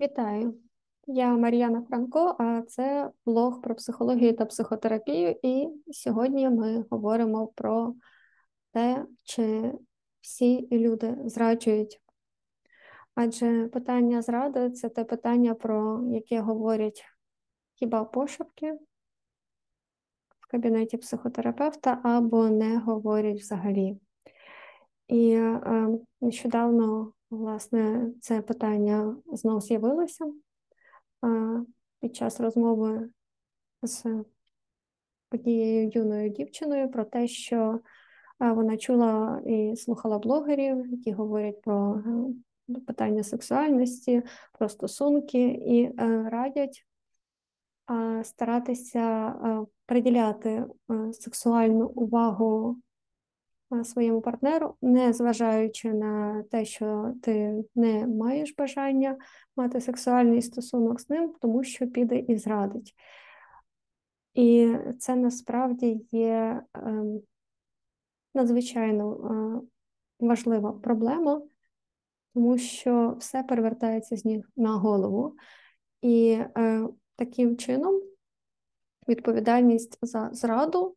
Вітаю, я Мар'яна Франко, а це блог про психологію та психотерапію. І сьогодні ми говоримо про те, чи всі люди зраджують. Адже питання зради це те питання, про яке говорять хіба пошепки в кабінеті психотерапевта або не говорять взагалі. І е, нещодавно, власне, це питання знову з'явилося під час розмови з однією юною дівчиною про те, що вона чула і слухала блогерів, які говорять про е, питання сексуальності, про стосунки, і е, радять старатися е, приділяти сексуальну увагу своєму партнеру, не зважаючи на те, що ти не маєш бажання мати сексуальний стосунок з ним, тому що піде і зрадить. І це насправді є е, надзвичайно е, важлива проблема, тому що все перевертається з ніг на голову. І е, таким чином відповідальність за зраду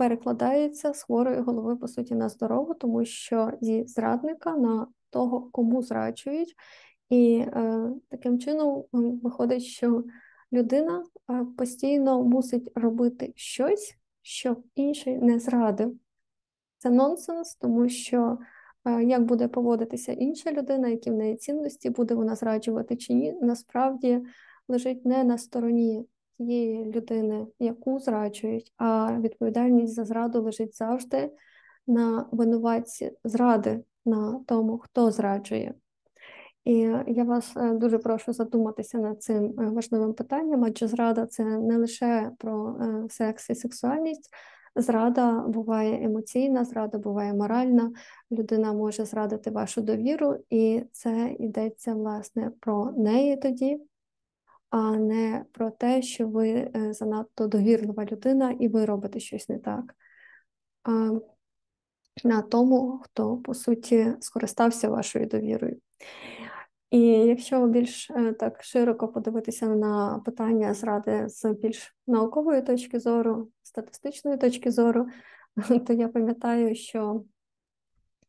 перекладається з хворої голови, по суті, на здорову, тому що зі зрадника на того, кому зраджують, і е, таким чином виходить, що людина е, постійно мусить робити щось, щоб інший не зрадив. Це нонсенс, тому що е, як буде поводитися інша людина, які в неї цінності, буде вона зраджувати чи ні, насправді лежить не на стороні тієї людини, яку зраджують, а відповідальність за зраду лежить завжди на винуватці зради, на тому, хто зраджує. І я вас е, дуже прошу задуматися над цим е, важливим питанням, адже зрада це не лише про е, секс і сексуальність. Зрада буває емоційна, зрада буває моральна, людина може зрадити вашу довіру, і це йдеться власне про неї тоді, а не про те, що ви е, занадто довірлива людина і ви робите щось не так. На тому, хто, по суті, скористався вашою довірою. І якщо більш е, так широко подивитися на питання зради з більш наукової точки зору, статистичної точки зору, то я пам'ятаю, що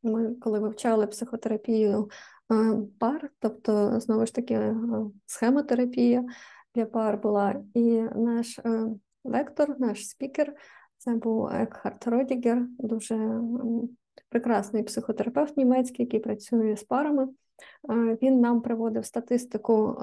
ми, коли вивчали психотерапію пар, тобто, знову ж таки, е, схемотерапія для пар була. І наш е, лектор, наш спікер, це був Екхард Родігер, дуже прекрасний психотерапевт німецький, який працює з парами. Він нам приводив статистику.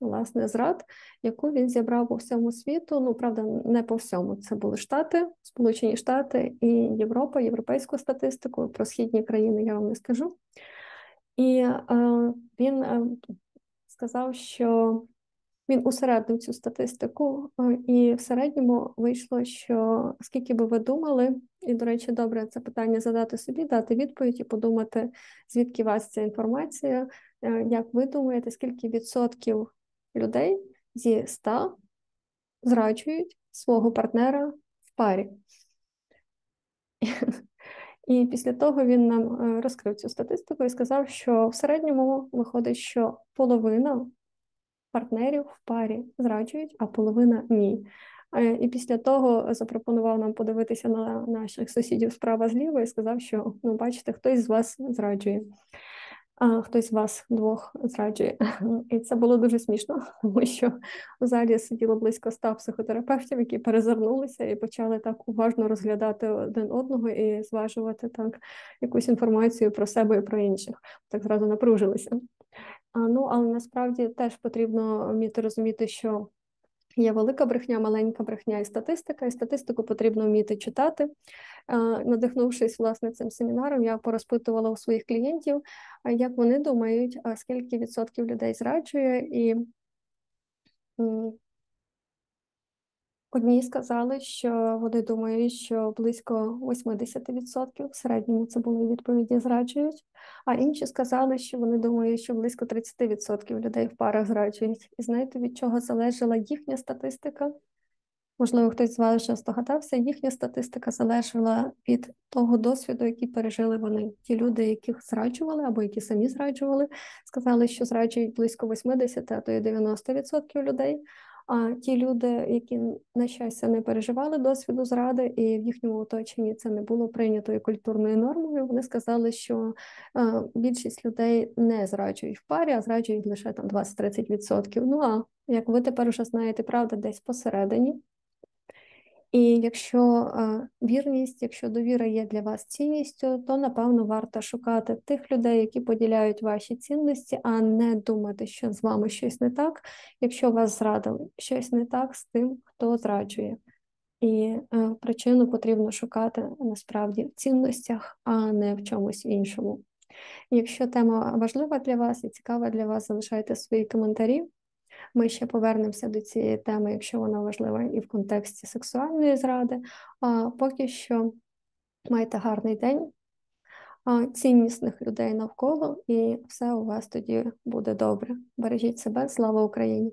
Власне, зрад, яку він зібрав по всьому світу. Ну, правда, не по всьому. Це були Штати, Сполучені Штати і Європа, європейську статистику. Про східні країни я вам не скажу. І е, він е, сказав, що він усереднив цю статистику, е, і в середньому вийшло, що скільки би ви думали, і, до речі, добре це питання задати собі, дати відповідь і подумати, звідки вас ця інформація, е, як ви думаєте, скільки відсотків людей зі 100 зраджують свого партнера в парі. І після того він нам е, розкрив цю статистику і сказав, що в середньому виходить, що половина партнерів в парі зраджують, а половина ні. Е, і після того запропонував нам подивитися на наших сусідів справа зліва і сказав, що ну, бачите, хтось з вас зраджує хтось з вас двох зраджує. І це було дуже смішно, тому що в залі сиділо близько ста психотерапевтів, які перезирнулися і почали так уважно розглядати один одного і зважувати так якусь інформацію про себе і про інших. Так зразу напружилися. Ну, але насправді теж потрібно вміти розуміти, що Є велика брехня, маленька брехня і статистика, і статистику потрібно вміти читати. Надихнувшись власне цим семінаром, я порозпитувала у своїх клієнтів, як вони думають, скільки відсотків людей зраджує, і Одні сказали, що вони думають, що близько 80% в середньому це були відповіді зраджують, а інші сказали, що вони думають, що близько 30% людей в парах зраджують. І знаєте, від чого залежала їхня статистика? можливо, хтось з вас вже здогадався, їхня статистика залежала від того досвіду, який пережили вони. Ті люди, яких зраджували або які самі зраджували, сказали, що зраджують близько 80, а то й 90% людей. А ті люди, які на щастя не переживали досвіду зради, і в їхньому оточенні це не було прийнятою культурною нормою. Вони сказали, що е, більшість людей не зраджують в парі, а зраджують лише там 20-30%. Ну а як ви тепер вже знаєте, правда, десь посередині. І якщо вірність, якщо довіра є для вас цінністю, то напевно варто шукати тих людей, які поділяють ваші цінності, а не думати, що з вами щось не так, якщо вас зрадили, щось не так з тим, хто зраджує. І причину потрібно шукати насправді в цінностях, а не в чомусь іншому. Якщо тема важлива для вас і цікава для вас, залишайте свої коментарі. Ми ще повернемося до цієї теми, якщо вона важлива і в контексті сексуальної зради. А поки що майте гарний день, ціннісних людей навколо, і все у вас тоді буде добре. Бережіть себе, слава Україні!